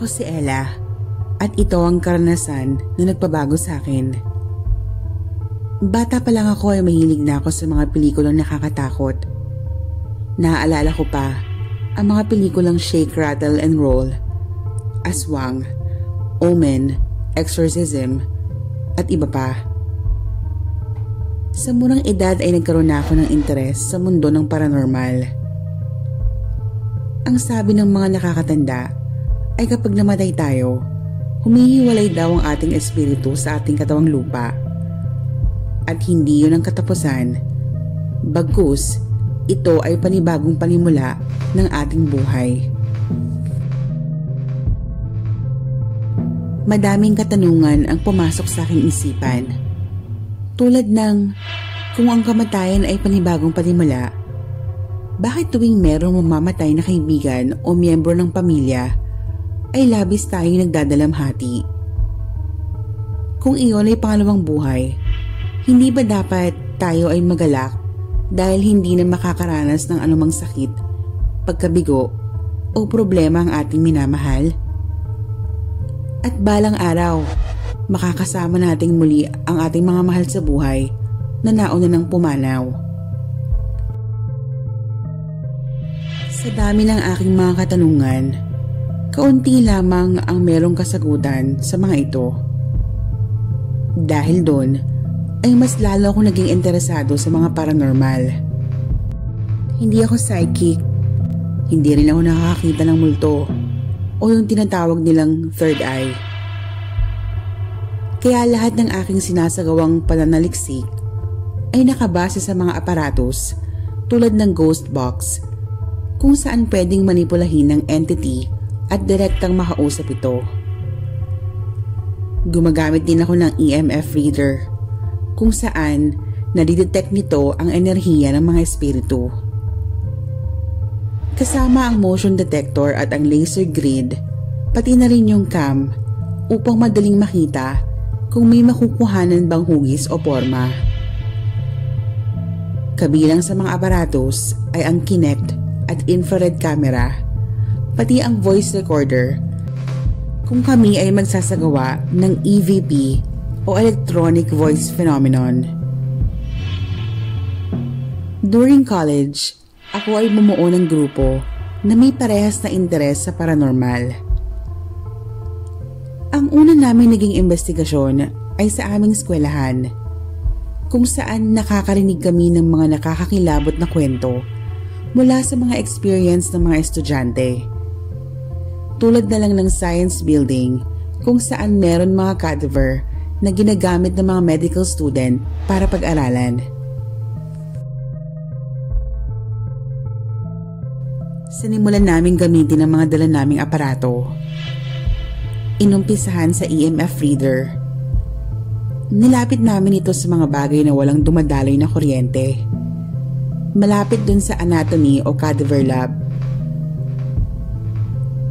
Ako si Ella at ito ang karanasan na nagpabago sa akin. Bata pa lang ako ay mahilig na ako sa mga pelikulang nakakatakot. Naaalala ko pa ang mga pelikulang Shake, Rattle and Roll, Aswang, Omen, Exorcism, at iba pa. Sa murang edad ay nagkaroon na ako ng interes sa mundo ng paranormal. Ang sabi ng mga nakakatanda ay kapag namatay tayo, humihiwalay daw ang ating espiritu sa ating katawang lupa. At hindi yun ang katapusan. Bagus, ito ay panibagong panimula ng ating buhay. Madaming katanungan ang pumasok sa aking isipan. Tulad ng, kung ang kamatayan ay panibagong panimula, bakit tuwing merong mamamatay na kaibigan o miyembro ng pamilya, ay labis tayong nagdadalamhati. Kung iyon ay pangalawang buhay, hindi ba dapat tayo ay magalak dahil hindi na makakaranas ng anumang sakit, pagkabigo o problema ang ating minamahal? At balang araw, makakasama nating muli ang ating mga mahal sa buhay na nauna ng pumanaw. Sa dami ng aking mga katanungan, Kaunti lamang ang merong kasagutan sa mga ito. Dahil doon, ay mas lalo akong naging interesado sa mga paranormal. Hindi ako psychic. Hindi rin ako nakakakita ng multo o yung tinatawag nilang third eye. Kaya lahat ng aking sinasagawang pananaliksik ay nakabase sa mga aparatos tulad ng ghost box kung saan pwedeng manipulahin ng entity at direktang makausap ito. Gumagamit din ako ng EMF reader kung saan nadidetect nito ang enerhiya ng mga espiritu. Kasama ang motion detector at ang laser grid, pati na rin yung cam upang madaling makita kung may makukuhanan bang hugis o forma. Kabilang sa mga aparatos ay ang Kinect at infrared camera pati ang voice recorder kung kami ay magsasagawa ng EVP o Electronic Voice Phenomenon. During college, ako ay bumuo ng grupo na may parehas na interes sa paranormal. Ang una naming naging investigasyon ay sa aming eskwelahan kung saan nakakarinig kami ng mga nakakakilabot na kwento mula sa mga experience ng mga estudyante tulad na lang ng science building kung saan meron mga cadaver na ginagamit ng mga medical student para pag-aralan. Sinimulan namin gamitin ang mga dala naming aparato. Inumpisahan sa EMF reader. Nilapit namin ito sa mga bagay na walang dumadaloy na kuryente. Malapit dun sa anatomy o cadaver lab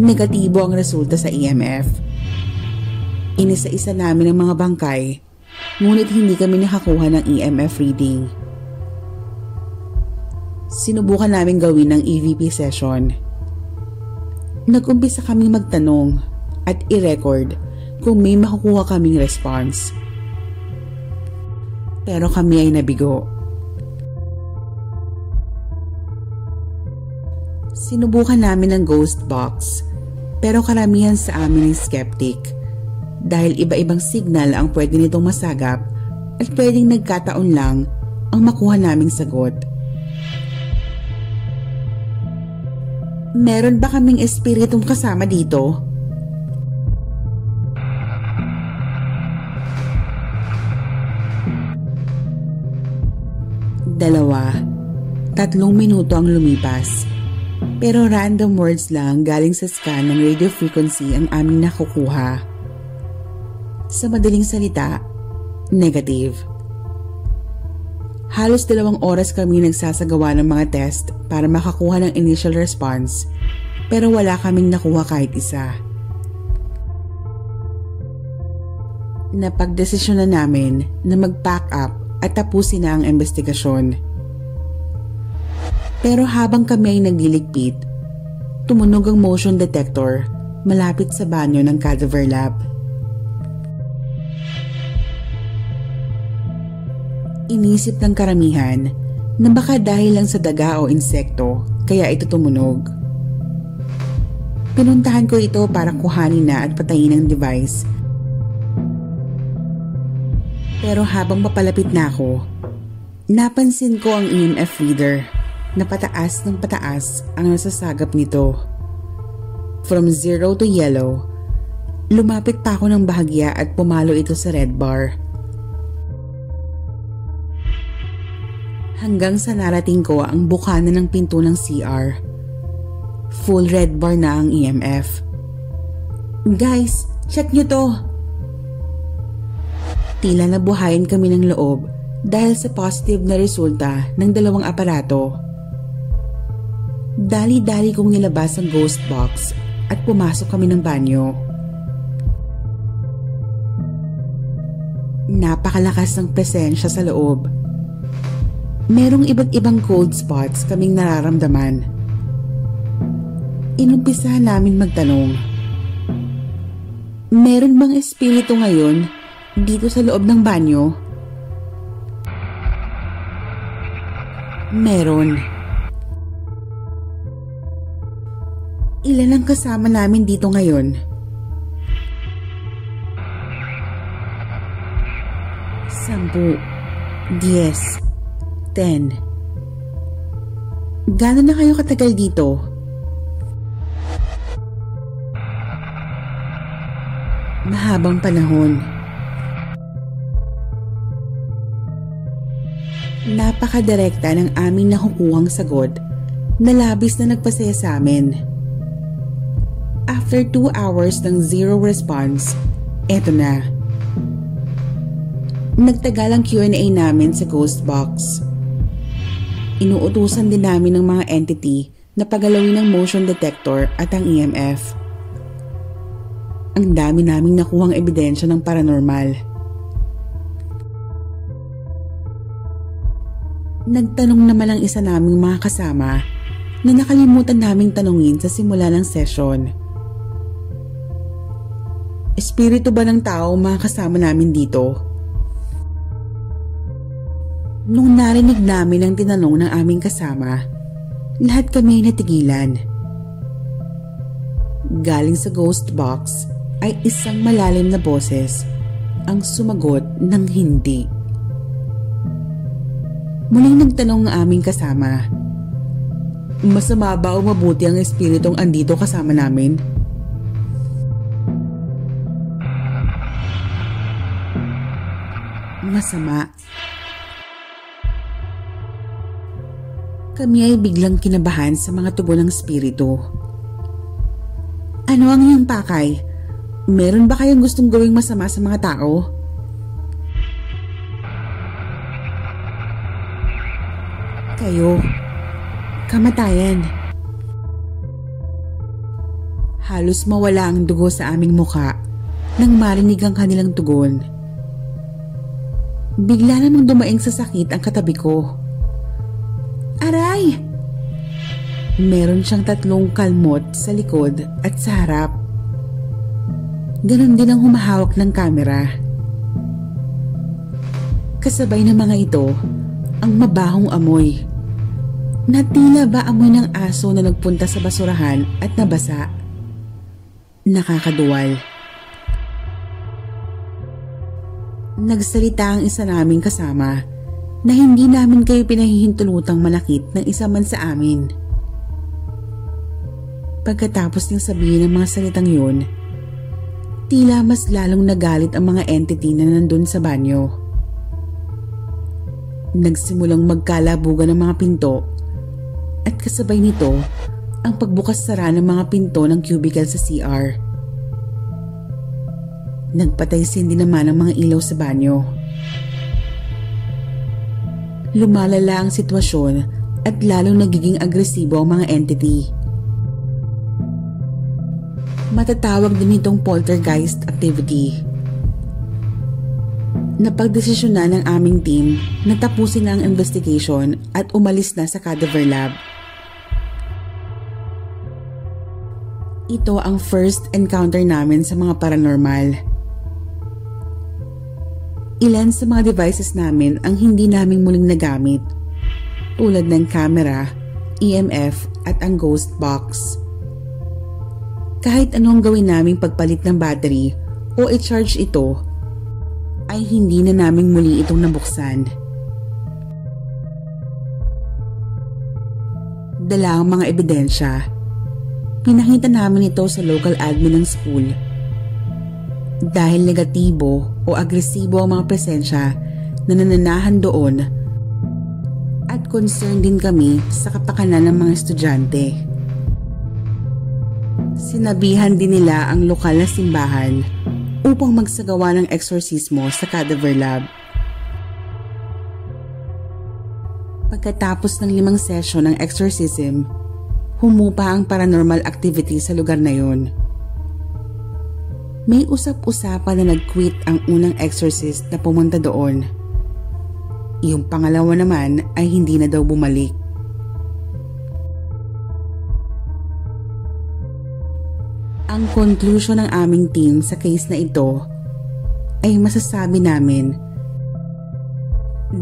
negatibo ang resulta sa EMF. Inisa-isa namin ang mga bangkay, ngunit hindi kami nakakuha ng EMF reading. Sinubukan namin gawin ng EVP session. Nagumpisa kaming magtanong at i-record kung may makukuha kaming response. Pero kami ay nabigo. Sinubukan namin ng ghost box pero karamihan sa amin ay skeptic dahil iba-ibang signal ang pwede nitong masagap at pwedeng nagkataon lang ang makuha naming sagot. Meron ba kaming espiritong kasama dito? Dalawa. Tatlong minuto ang lumipas pero random words lang galing sa scan ng radio frequency ang aming nakukuha. Sa madaling salita, negative. Halos dalawang oras kami nagsasagawa ng mga test para makakuha ng initial response pero wala kaming nakuha kahit isa. Napagdesisyon na namin na mag-pack up at tapusin na ang investigasyon. Pero habang kami ay nagliligpit, tumunog ang motion detector malapit sa banyo ng cadaver lab. Inisip ng karamihan na baka dahil lang sa daga o insekto kaya ito tumunog. Pinuntahan ko ito para kuhanin na at patayin ang device. Pero habang papalapit na ako, napansin ko ang EMF reader na pataas ng pataas ang nasasagap nito. From zero to yellow, lumapit pa ako ng bahagya at pumalo ito sa red bar. hanggang sa narating ko ang bukana ng pinto ng CR. Full red bar na ang EMF. Guys, check nyo to! Tila nabuhayin kami ng loob dahil sa positive na resulta ng dalawang aparato. Dali-dali kong nilabas ang ghost box at pumasok kami ng banyo. Napakalakas ng presensya sa loob merong iba't ibang cold spots kaming nararamdaman. Inumpisa namin magtanong. Meron bang espiritu ngayon dito sa loob ng banyo? Meron. Ilan ang kasama namin dito ngayon? Sampu. Diez. 10. Gano'n na kayo katagal dito? Mahabang panahon. Napakadirekta ng aming nakukuhang sagot na labis na nagpasaya sa amin. After 2 hours ng zero response, eto na. Nagtagal ang Q&A namin sa Ghost Box inuutusan din namin ng mga entity na pagalawin ng motion detector at ang EMF. Ang dami naming nakuhang ebidensya ng paranormal. Nagtanong naman ang isa naming mga kasama na nakalimutan naming tanungin sa simula ng session. Espiritu ba ng tao mga kasama namin dito? Nung narinig namin ang tinanong ng aming kasama, lahat kami natigilan. Galing sa ghost box ay isang malalim na boses ang sumagot ng hindi. Muling nagtanong ang aming kasama, Masama ba o mabuti ang espiritong andito kasama namin? Masama. Kami ay biglang kinabahan sa mga tubo ng spirito. Ano ang iyong pakay? Meron ba kayong gustong gawing masama sa mga tao? Kayo. Kamatayan. Halos mawala ang dugo sa aming muka nang marinig ang kanilang tugon. Bigla namang dumaing sa sakit ang katabi ko. Aray! Meron siyang tatlong kalmot sa likod at sa harap. Ganon din ang humahawak ng kamera. Kasabay ng mga ito, ang mabahong amoy. Natila ba amoy ng aso na nagpunta sa basurahan at nabasa? Nakakaduwal. Nagsalita ang isa naming kasama na hindi namin kayo pinahihintulutang manakit ng isa man sa amin. Pagkatapos niyang sabihin ang mga salitang yun, tila mas lalong nagalit ang mga entity na nandun sa banyo. Nagsimulang magkalabugan ng mga pinto at kasabay nito ang pagbukas-sara ng mga pinto ng cubicle sa CR. Nagpatay sindi naman ang mga ilaw sa banyo lumalala ang sitwasyon at lalong nagiging agresibo ang mga entity. Matatawag din itong poltergeist activity. Napagdesisyon na ng aming team na tapusin na ang investigation at umalis na sa cadaver lab. Ito ang first encounter namin sa mga paranormal. Ilan sa mga devices namin ang hindi namin muling nagamit tulad ng camera, EMF at ang ghost box. Kahit anong gawin naming pagpalit ng battery o i-charge ito, ay hindi na naming muli itong nabuksan. Dala ang mga ebidensya Pinakita namin ito sa local admin ng school. Dahil negatibo o agresibo ang mga presensya na nananahan doon at concerned din kami sa kapakanan ng mga estudyante. Sinabihan din nila ang lokal na simbahan upang magsagawa ng eksorsismo sa cadaver lab. Pagkatapos ng limang session ng exorcism, humupa ang paranormal activity sa lugar na yon. May usap-usapan na nag-quit ang unang exorcist na pumunta doon. Yung pangalawa naman ay hindi na daw bumalik. Ang conclusion ng aming team sa case na ito ay masasabi namin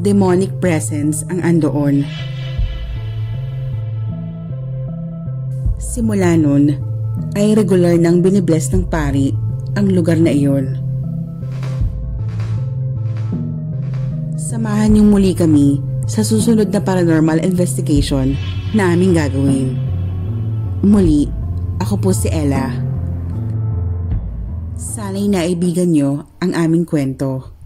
demonic presence ang andoon. Simula nun, ay regular nang binibless ng pari ang lugar na iyon. Samahan niyo muli kami sa susunod na paranormal investigation na aming gagawin. Muli, ako po si Ella. Sana'y naibigan niyo ang aming kwento.